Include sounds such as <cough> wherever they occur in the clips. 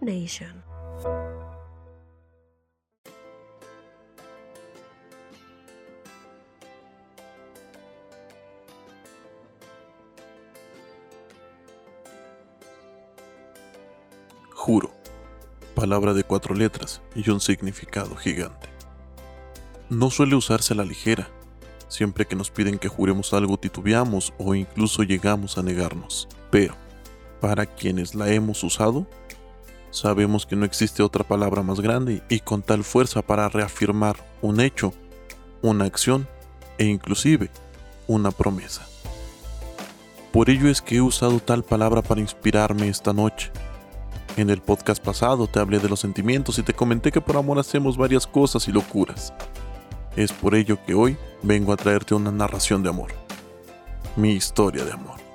Nation. Juro. Palabra de cuatro letras y un significado gigante. No suele usarse a la ligera. Siempre que nos piden que juremos algo titubeamos o incluso llegamos a negarnos. Pero, para quienes la hemos usado, sabemos que no existe otra palabra más grande y con tal fuerza para reafirmar un hecho, una acción e inclusive una promesa. Por ello es que he usado tal palabra para inspirarme esta noche en el podcast pasado te hablé de los sentimientos y te comenté que por amor hacemos varias cosas y locuras. Es por ello que hoy vengo a traerte una narración de amor. Mi historia de amor.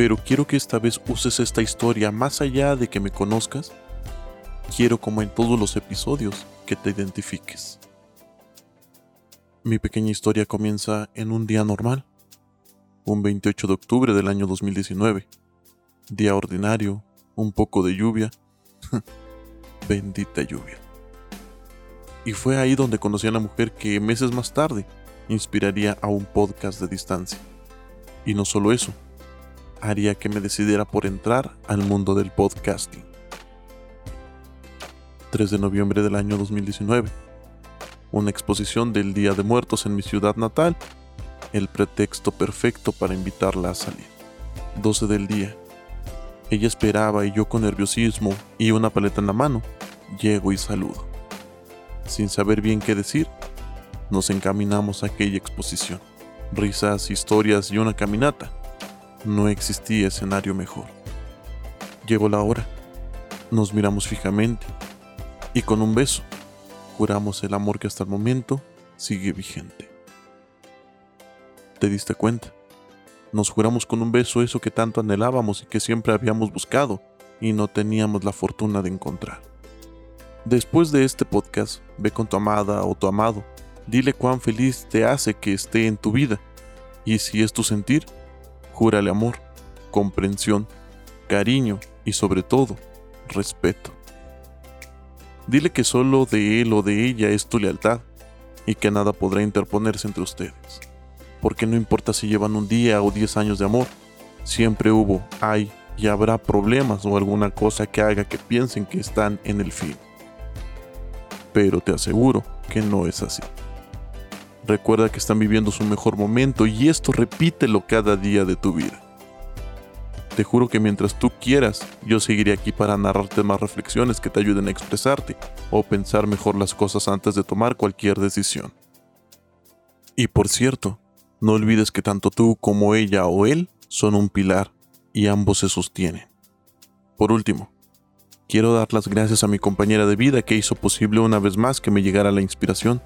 Pero quiero que esta vez uses esta historia más allá de que me conozcas. Quiero como en todos los episodios que te identifiques. Mi pequeña historia comienza en un día normal, un 28 de octubre del año 2019. Día ordinario, un poco de lluvia. <laughs> Bendita lluvia. Y fue ahí donde conocí a la mujer que meses más tarde inspiraría a un podcast de distancia. Y no solo eso, haría que me decidiera por entrar al mundo del podcasting. 3 de noviembre del año 2019. Una exposición del Día de Muertos en mi ciudad natal. El pretexto perfecto para invitarla a salir. 12 del día. Ella esperaba y yo con nerviosismo y una paleta en la mano, llego y saludo. Sin saber bien qué decir, nos encaminamos a aquella exposición. Risas, historias y una caminata. No existía escenario mejor. Llegó la hora. Nos miramos fijamente y con un beso juramos el amor que hasta el momento sigue vigente. ¿Te diste cuenta? Nos juramos con un beso eso que tanto anhelábamos y que siempre habíamos buscado y no teníamos la fortuna de encontrar. Después de este podcast, ve con tu amada o tu amado, dile cuán feliz te hace que esté en tu vida y si es tu sentir, júrale amor, comprensión, cariño y sobre todo, respeto. Dile que solo de él o de ella es tu lealtad y que nada podrá interponerse entre ustedes porque no importa si llevan un día o diez años de amor, siempre hubo, hay y habrá problemas o alguna cosa que haga que piensen que están en el fin. Pero te aseguro que no es así. Recuerda que están viviendo su mejor momento y esto repítelo cada día de tu vida. Te juro que mientras tú quieras, yo seguiré aquí para narrarte más reflexiones que te ayuden a expresarte o pensar mejor las cosas antes de tomar cualquier decisión. Y por cierto, no olvides que tanto tú como ella o él son un pilar y ambos se sostienen. Por último, quiero dar las gracias a mi compañera de vida que hizo posible una vez más que me llegara la inspiración.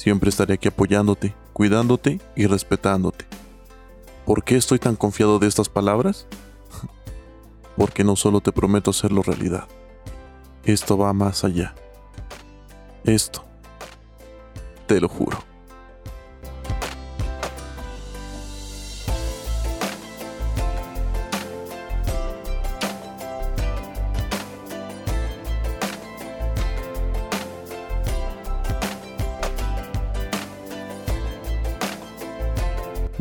Siempre estaré aquí apoyándote, cuidándote y respetándote. ¿Por qué estoy tan confiado de estas palabras? <laughs> Porque no solo te prometo hacerlo realidad. Esto va más allá. Esto, te lo juro.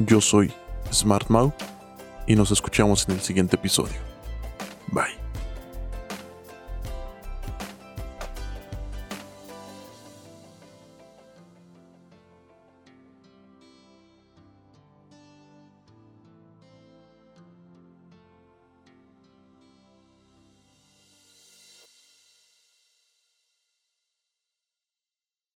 Yo soy Smart y nos escuchamos en el siguiente episodio. Bye.